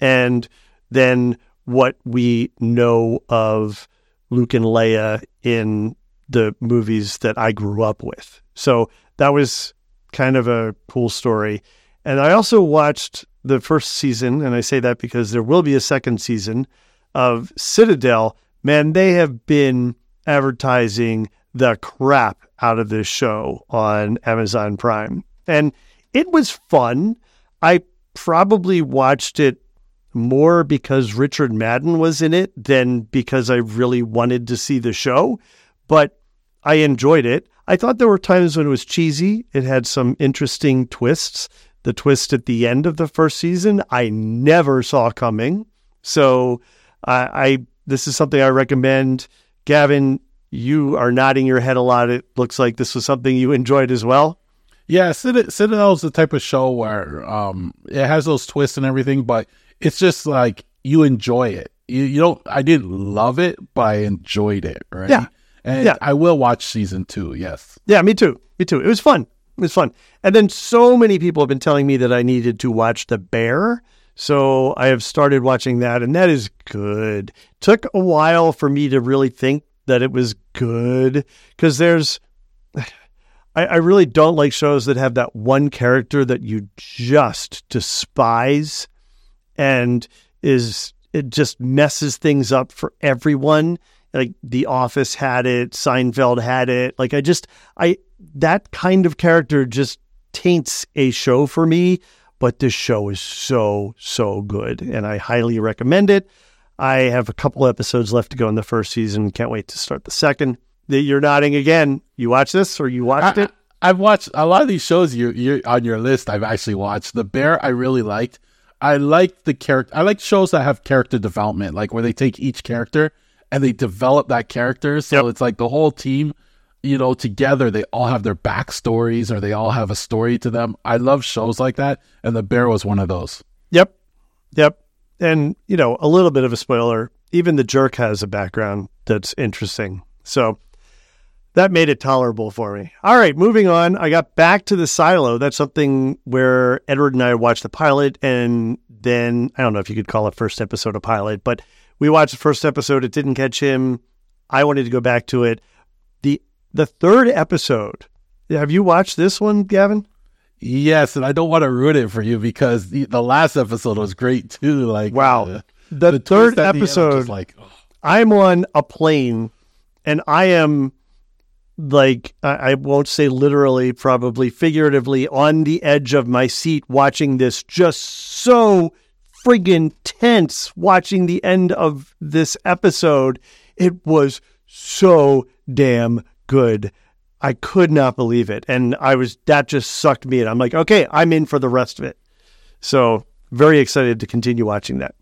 and then what we know of Luke and Leia in the movies that I grew up with. So that was kind of a cool story. And I also watched the first season, and I say that because there will be a second season of Citadel man, they have been advertising the crap out of this show on Amazon Prime. And it was fun. I probably watched it more because Richard Madden was in it than because I really wanted to see the show, but I enjoyed it. I thought there were times when it was cheesy. It had some interesting twists. The twist at the end of the first season, I never saw coming. So I this is something I recommend. Gavin, you are nodding your head a lot. It looks like this was something you enjoyed as well. Yeah, Citadel is the type of show where um, it has those twists and everything, but it's just like you enjoy it. You, you don't. I didn't love it, but I enjoyed it. Right? Yeah, and yeah. I will watch season two. Yes. Yeah, me too. Me too. It was fun. It was fun. And then so many people have been telling me that I needed to watch The Bear. So I have started watching that, and that is good. Took a while for me to really think that it was good because there's, (sighs) I, I, really don't like shows that have that one character that you just despise and is it just messes things up for everyone. Like The Office had it, Seinfeld had it. Like I just I that kind of character just taints a show for me, but this show is so so good and I highly recommend it. I have a couple episodes left to go in the first season. Can't wait to start the second. You're nodding again. You watch this or you watched I, it? I've watched a lot of these shows you you on your list. I've actually watched. The Bear I really liked. I like the character. I like shows that have character development, like where they take each character and they develop that character. So yep. it's like the whole team, you know, together they all have their backstories or they all have a story to them. I love shows like that, and The Bear was one of those. Yep, yep. And you know, a little bit of a spoiler. Even the jerk has a background that's interesting. So that made it tolerable for me. All right, moving on. I got back to the silo. That's something where Edward and I watched the pilot, and then I don't know if you could call it first episode of pilot, but we watched the first episode. It didn't catch him. I wanted to go back to it. The third episode. Have you watched this one, Gavin? Yes, and I don't want to ruin it for you because the, the last episode was great too. Like wow, uh, the, the, third episode. The like, oh. I'm on a plane, and I am like I, won't say literally, probably figuratively, on the edge of my seat watching this, just so friggin' tense watching the end of this episode. It was so damn good. I could not believe it. And I was, that just sucked me in. I'm like, okay, I'm in for the rest of it. So very excited to continue watching that.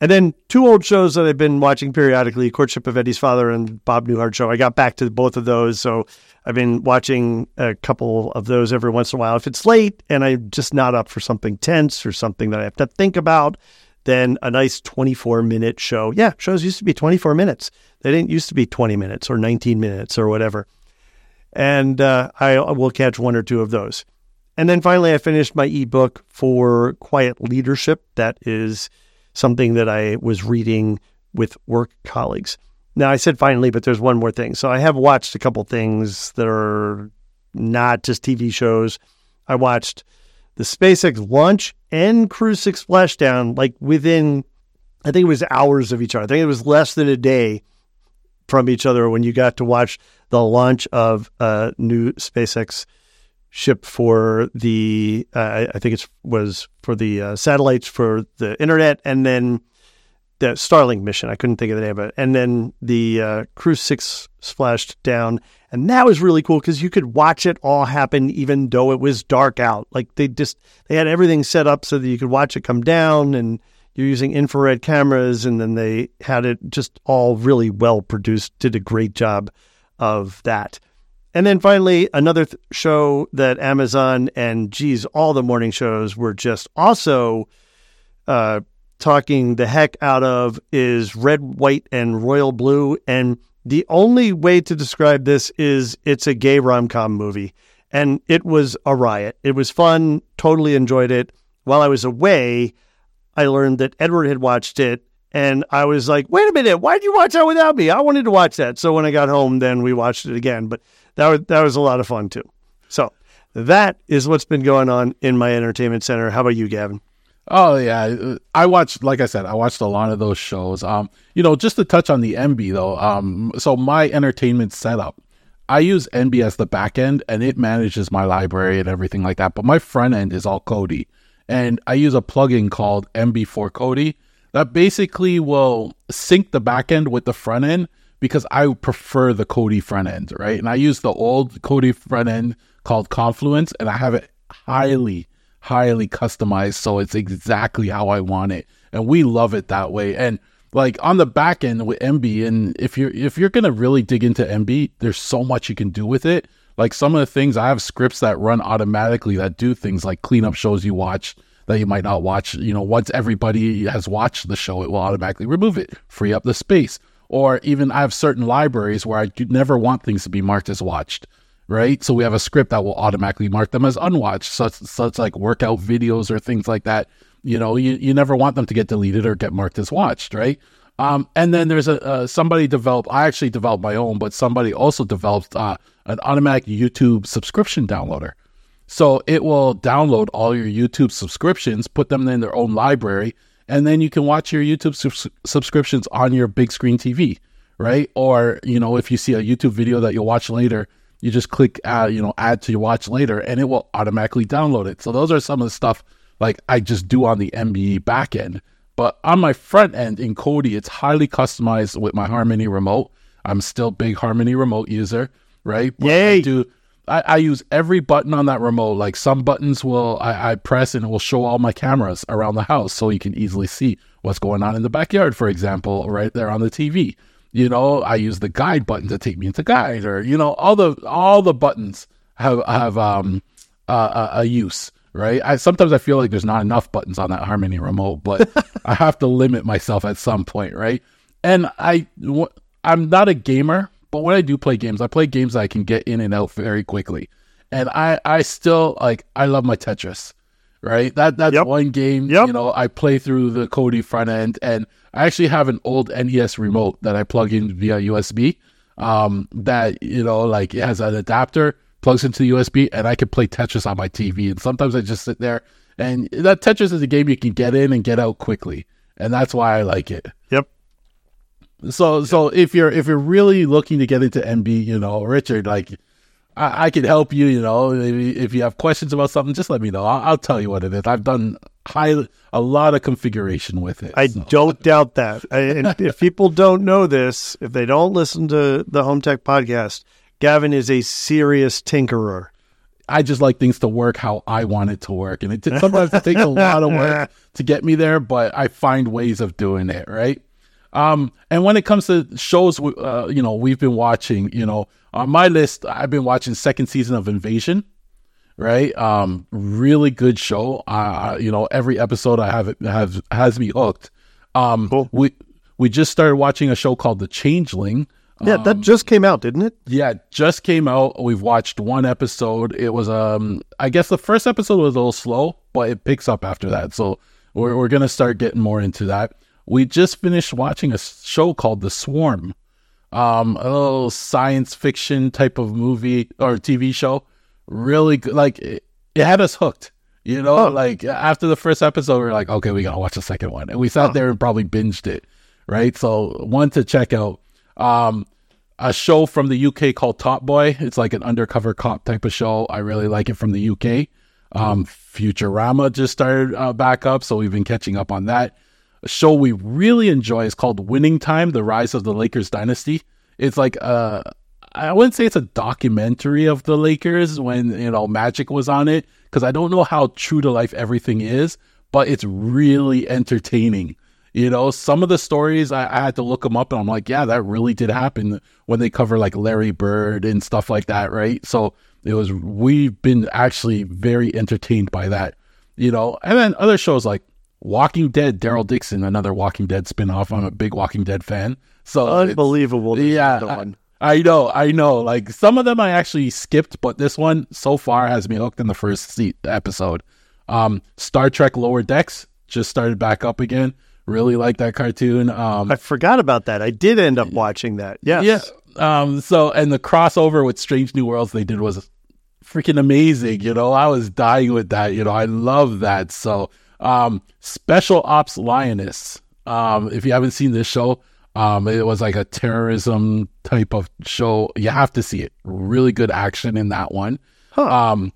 And then two old shows that I've been watching periodically Courtship of Eddie's Father and Bob Newhart Show. I got back to both of those. So I've been watching a couple of those every once in a while. If it's late and I'm just not up for something tense or something that I have to think about, then a nice 24 minute show. Yeah, shows used to be 24 minutes. They didn't used to be 20 minutes or 19 minutes or whatever. And uh, I will catch one or two of those. And then finally, I finished my ebook for Quiet Leadership. That is something that I was reading with work colleagues. Now, I said finally, but there's one more thing. So I have watched a couple things that are not just TV shows. I watched the SpaceX launch and Crew 6 splashdown like within, I think it was hours of each other. I think it was less than a day from each other when you got to watch the launch of a new SpaceX ship for the uh, I think it was for the uh, satellites for the internet, and then the Starlink mission. I couldn't think of the name of it, and then the uh, Crew Six splashed down, and that was really cool because you could watch it all happen even though it was dark out. Like they just they had everything set up so that you could watch it come down, and you're using infrared cameras, and then they had it just all really well produced. Did a great job of that. And then finally, another th- show that Amazon and geez, all the morning shows were just also uh, talking the heck out of is Red, White, and Royal Blue. And the only way to describe this is it's a gay rom com movie. And it was a riot. It was fun, totally enjoyed it. While I was away, I learned that Edward had watched it and I was like, wait a minute, why did you watch that without me? I wanted to watch that. So when I got home, then we watched it again. But that was, that was a lot of fun too. So that is what's been going on in my entertainment center. How about you, Gavin? Oh yeah, I watched. Like I said, I watched a lot of those shows. Um, you know, just to touch on the Emby though. Um, so my entertainment setup, I use Emby as the back end, and it manages my library and everything like that. But my front end is all Kodi, and I use a plugin called Emby for Kodi that basically will sync the back end with the front end because I prefer the Kodi front end, right? And I use the old Kodi front end called Confluence and I have it highly, highly customized so it's exactly how I want it. And we love it that way. And like on the back end with Emby and if you're if you're gonna really dig into Emby, there's so much you can do with it. Like some of the things I have scripts that run automatically that do things like clean up shows you watch that you might not watch. You know, once everybody has watched the show, it will automatically remove it, free up the space. Or even I have certain libraries where I never want things to be marked as watched, right? So we have a script that will automatically mark them as unwatched, such such like workout videos or things like that. You know, you, you never want them to get deleted or get marked as watched, right? Um, and then there's a uh, somebody developed. I actually developed my own, but somebody also developed uh, an automatic YouTube subscription downloader. So it will download all your YouTube subscriptions, put them in their own library, and then you can watch your YouTube subs- subscriptions on your big screen TV, right? Or you know, if you see a YouTube video that you'll watch later, you just click add, you know, add to your watch later, and it will automatically download it. So those are some of the stuff like I just do on the Emby backend. But on my front end in Kodi, it's highly customized with my Harmony remote. I'm still big Harmony remote user, right? But Yay! I do I, I use every button on that remote. Like some buttons will I, I press and it will show all my cameras around the house so you can easily see what's going on in the backyard, for example, right there on the TV. You know, I use the guide button to take me into guide, or you know, all the all the buttons have have um uh, a, a use, right? I sometimes I feel like there's not enough buttons on that Harmony remote, but (laughs) I have to limit myself at some point, right? And I w- I'm not a gamer, but when I do play games, I play games that I can get in and out very quickly. And I I still like I love my Tetris, right? That that's Yep. one game. Yep. You know, I play through the Kodi front end, and I actually have an old NES remote that I plug in via USB. Um, that you know, like it has an adapter, plugs into the USB, and I can play Tetris on my TV. And sometimes I just sit there, and that Tetris is a game you can get in and get out quickly, and that's why I like it. Yep. So so if you're if you're really looking to get into Emby, you know, Richard, like I, I can help you. You know, if, if you have questions about something, just let me know. I'll, I'll tell you what it is. I've done high a lot of configuration with it. I so. don't doubt that. I, and (laughs) if people don't know this, if they don't listen to the Home Tech podcast, Gavin is a serious tinkerer. I just like things to work how I want it to work, and it sometimes it takes a lot of work (laughs) to get me there, but I find ways of doing it. Right. Um, and when it comes to shows, uh, you know, we've been watching, you know, on my list, I've been watching second season of Invasion, right? Um, really good show. Uh, you know, every episode I have have has me hooked. Um, Cool. we we just started watching a show called The Changeling. Yeah, that just came out, didn't it? Yeah, just came out. We've watched one episode. It was um I guess the first episode was a little slow, but it picks up after that. So we're we're gonna start getting more into that. We just finished watching a show called The Swarm. Um, a little science fiction type of movie or TV show. Really good like it, it had us hooked. You know, Oh. like after the first episode, we are like, okay, we gotta watch the second one. And we sat there and probably binged it. Right. So one to check out. Um a show from the UK called Top Boy. It's like an undercover cop type of show. I really like it from the UK. Um, Futurama just started uh, back up, so we've been catching up on that. A show we really enjoy is called Winning Time: The Rise of the Lakers Dynasty. It's like uh, I wouldn't say it's a documentary of the Lakers when you know Magic was on it because I don't know how true to life everything is, but it's really entertaining. You know, some of the stories I, I had to look them up, and I'm like, yeah, that really did happen when they cover like Larry Bird and stuff like that, right? So it was we've been actually very entertained by that, you know. And then other shows like Walking Dead, Daryl Dixon, another Walking Dead spinoff. I'm a big Walking Dead fan, so Unbelievable. yeah, The I. I know, I know. Like some of them I actually skipped, but this one so far has me hooked in the first se- episode. Um, Star Trek Lower Decks just started back up again. Really like that cartoon. Um, I forgot about that. I did end up watching that. Yes. yeah. Um, so and the crossover with Strange New Worlds they did was freaking amazing. You know, I was dying with that. You know, I love that. So, um, Special Ops Lioness. Um, if you haven't seen this show, um, it was like a terrorism type of show. You have to see it. Really good action in that one. Huh. Um,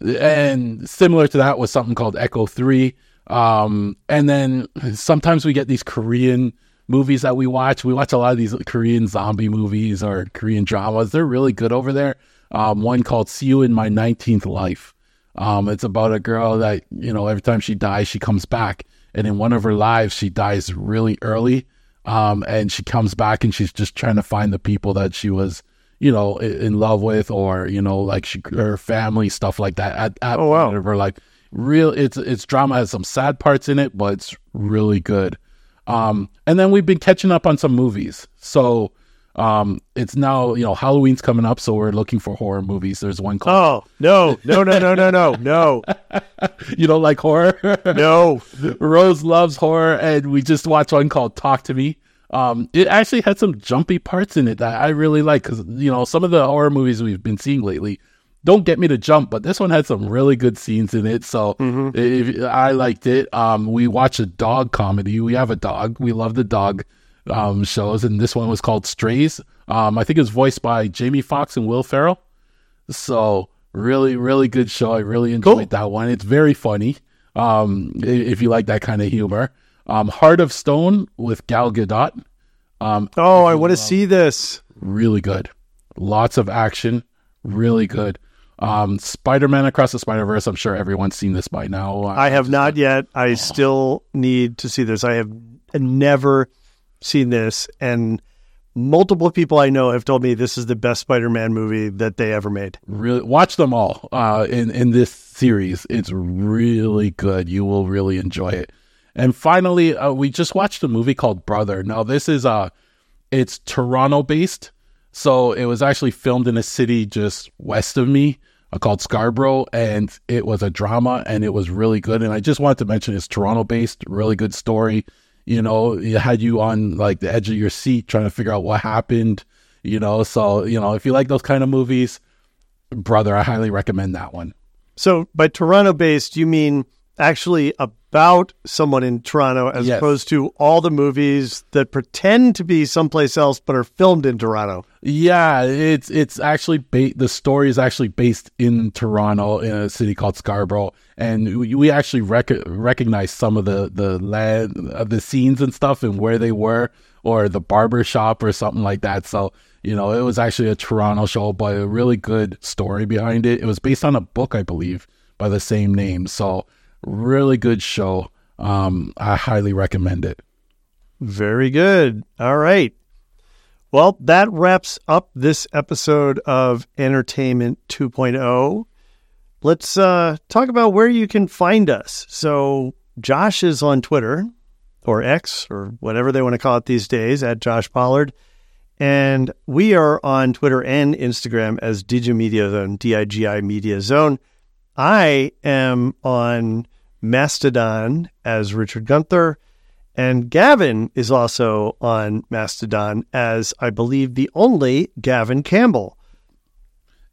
and similar to that was something called Echo Three. Um, and then sometimes we get these Korean movies that we watch. We watch a lot of these Korean zombie movies or Korean dramas. They're really good over there. Um, one called "See You in My 19th Life." Um, it's about a girl that you know every time she dies, she comes back, and in one of her lives, she dies really early. Um, and she comes back and she's just trying to find the people that she was, you know, i- in love with, or you know, like she her family stuff like that. At, at Oh, wow. of her life, real. It's it's drama has some sad parts in it, but it's really good. Um, and then we've been catching up on some movies. So um, it's now you know Halloween's coming up, so we're looking for horror movies. There's one called Oh no, no, no, no, no, no, no, (laughs) you don't like horror. (laughs) no. Rose loves horror, and we just watched one called Talk to Me. Um, it actually had some jumpy parts in it that I really like because you know some of the horror movies we've been seeing lately, don't get me to jump, but this one had some really good scenes in it. So Mhm. if, I liked it. Um, we watch a dog comedy. We have a dog. We love the dog um, shows, and this one was called Strays. Um, I think it was voiced by Jamie Foxx and Will Ferrell. So really, really good show. I really enjoyed Cool. that one. It's very funny. Um, if you like that kind of humor. Um, Heart of Stone with Gal Gadot. Um, Oh, I want to see this. really good. Lots of action, really good. Um, Spider Man Across the Spider Verse. I'm sure everyone's seen this by now. Uh, I have not yet. Oh. I still need to see this. I have never seen this, and multiple people I know have told me this is the best Spider-Man movie that they ever made. really watch them all uh, in in this series. It's really good. You will really enjoy it. And finally, uh, we just watched a movie called Brother. Now this is uh it's Toronto based, so it was actually filmed in a city just west of me uh, called Scarborough, and it was a drama, and it was really good. And I just wanted to mention it's Toronto based, really good story. You know, had you on like the edge of your seat trying to figure out what happened. You know, so you know if you like those kind of movies, brother, I highly recommend that one. So, by Toronto-based, you mean actually about someone in Toronto, as Yes. opposed to all the movies that pretend to be someplace else but are filmed in Toronto. Yeah, it's it's actually ba- the story is actually based in Toronto in a city called Scarborough, and we, we actually rec- recognize some of the the land of the scenes and stuff and where they were, or the barber shop or something like that. So you know, it was actually a Toronto show, but a really good story behind it. It was based on a book, I believe, by the same name. So really good show. Um, I highly recommend it. Very good. All right. Well, that wraps up this episode of Entertainment 2.0. Let's uh, talk about where you can find us. So, Josh is on Twitter or X or whatever they want to call it these days at Josh Pollard. And we are on Twitter and Instagram as Digi Media Zone, D I G I Media Zone. I am on Mastodon as Richard Gunther. And Gavin is also on Mastodon as, I believe, the only Gavin Campbell.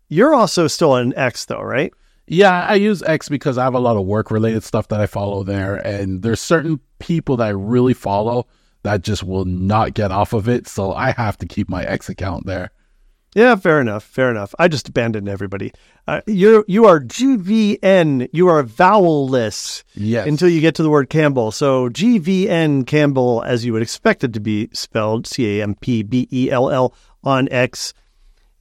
You're also still on X, though, right? Yeah, I use X because I have a lot of work related stuff that I follow there. And there's certain people that I really follow that just will not get off of it. So I have to keep my X account there. Yeah, fair enough. Fair enough. I just abandoned everybody. Uh, you're you are GVN. You are vowelless Yes. until you get to the word Campbell. So GVN Campbell, as you would expect it to be spelled, C A M P B E L L on X.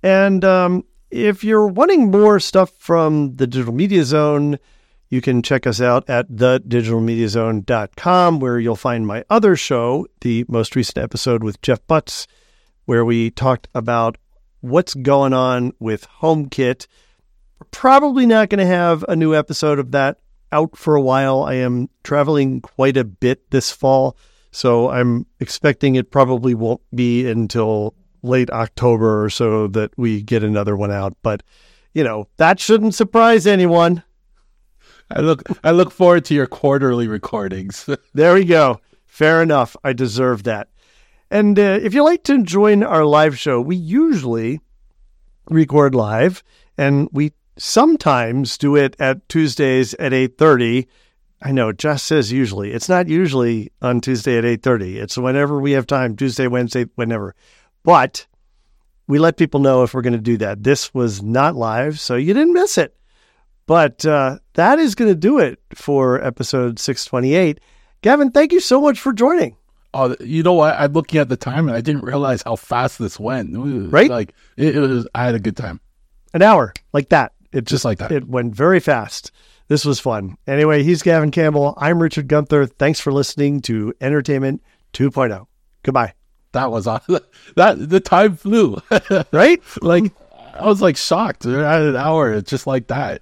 And um, if you're wanting more stuff from the Digital Media Zone, you can check us out at thedigitalmediazone.com, where you'll find my other show, the most recent episode with Jeff Butts, where we talked about what's going on with HomeKit. We're probably not going to have a new episode of that out for a while. I am traveling quite a bit this fall, so I'm expecting it probably won't be until late October or so that we get another one out. But, you know, that shouldn't surprise anyone. I look I look forward to your quarterly recordings. (laughs) There we go. Fair enough. I deserve that. And uh, if you like to join our live show, we usually record live, and we sometimes do it at Tuesdays at eight thirty. I know, just says usually. It's not usually on Tuesday at eight thirty. It's whenever we have time, Tuesday, Wednesday, whenever. But we let people know if we're going to do that. This was not live, so you didn't miss it. But uh, that is going to do it for episode 628. Gavin, thank you so much for joining. Oh, you know what? I'm looking at the time and I didn't realize how fast this went. Right? Like it, it was. I had a good time. An hour like that. It Just like that. It went very fast. This was fun. Anyway, he's Gavin Campbell. I'm Richard Gunther. Thanks for listening to Entertainment 2.0. Goodbye. That was awesome. (laughs) That the time flew. (laughs) Right? like I was like shocked. I had an hour just like that.